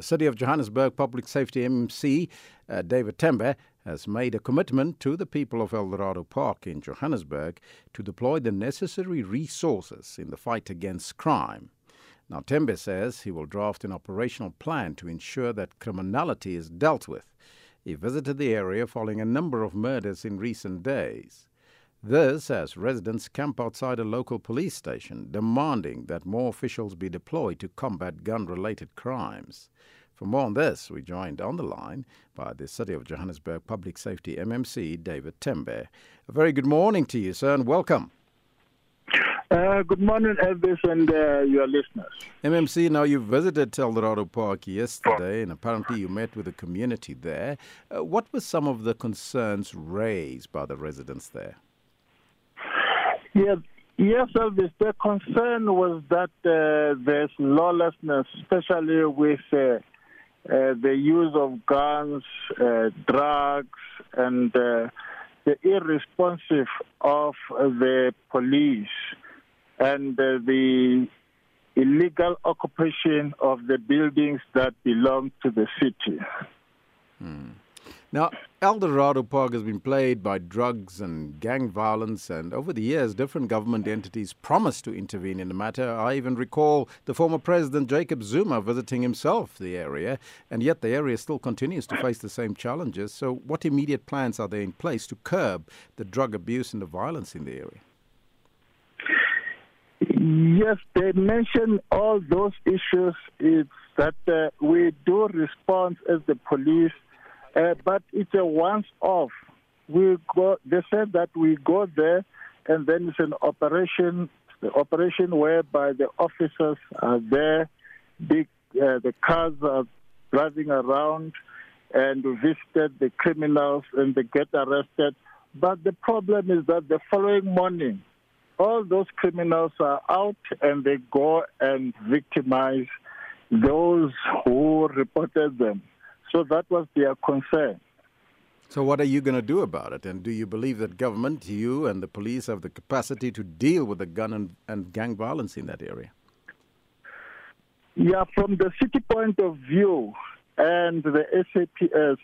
The City of Johannesburg Public Safety MC, uh, David Tembe, has made a commitment to the people of Eldorado Park in Johannesburg to deploy the necessary resources in the fight against crime. Now, Tembe says he will draft an operational plan to ensure that criminality is dealt with. He visited the area following a number of murders in recent days. This as residents camp outside a local police station demanding that more officials be deployed to combat gun related crimes. For more on this, we joined on the line by the City of Johannesburg Public Safety MMC, David Tembe. A very good morning to you, sir, and welcome. Uh, good morning, Elvis, and uh, your listeners. MMC, now you visited Eldorado Park yesterday, and apparently you met with the community there. Uh, what were some of the concerns raised by the residents there? Yeah, yes, Elvis. The concern was that uh, there's lawlessness, especially with uh, uh, the use of guns, uh, drugs, and uh, the irresponsive of the police, and uh, the illegal occupation of the buildings that belong to the city. Hmm. Now, Eldorado Park has been plagued by drugs and gang violence, and over the years, different government entities promised to intervene in the matter. I even recall the former president Jacob Zuma visiting himself the area, and yet the area still continues to face the same challenges. So, what immediate plans are there in place to curb the drug abuse and the violence in the area? Yes, they mention all those issues. It's that uh, we do respond as the police uh, but it's a once off. We go. They said that we go there, and then it's an operation. The operation whereby the officers are there, big uh, the cars are driving around, and visited the criminals, and they get arrested. But the problem is that the following morning, all those criminals are out and they go and victimize those who reported them. So that was their concern. So, what are you going to do about it? And do you believe that government, you and the police, have the capacity to deal with the gun and, and gang violence in that area? Yeah, from the city point of view and the SAPS,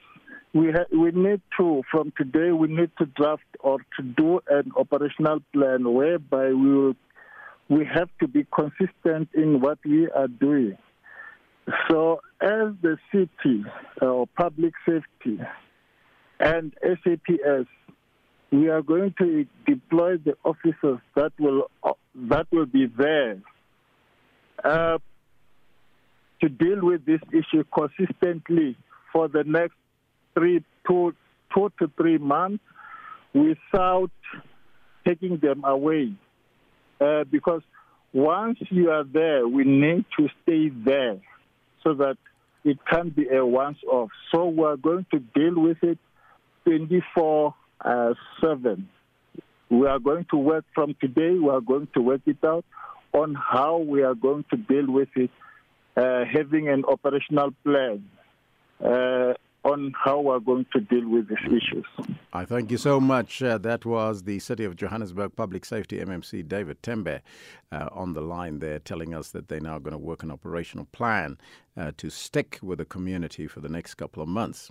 we ha- we need to from today we need to draft or to do an operational plan whereby we will we have to be consistent in what we are doing. So, as the city or uh, public safety and SAPS, we are going to deploy the officers that will uh, that will be there uh, to deal with this issue consistently for the next three, two, two to three months without taking them away. Uh, because once you are there, we need to stay there so that it can be a once off. So we're going to deal with it 24 uh, 7. We are going to work from today, we are going to work it out on how we are going to deal with it, uh, having an operational plan. Uh, on how we're going to deal with these issues. I thank you so much. Uh, that was the City of Johannesburg Public Safety MMC David Tembe uh, on the line there, telling us that they're now going to work an operational plan uh, to stick with the community for the next couple of months.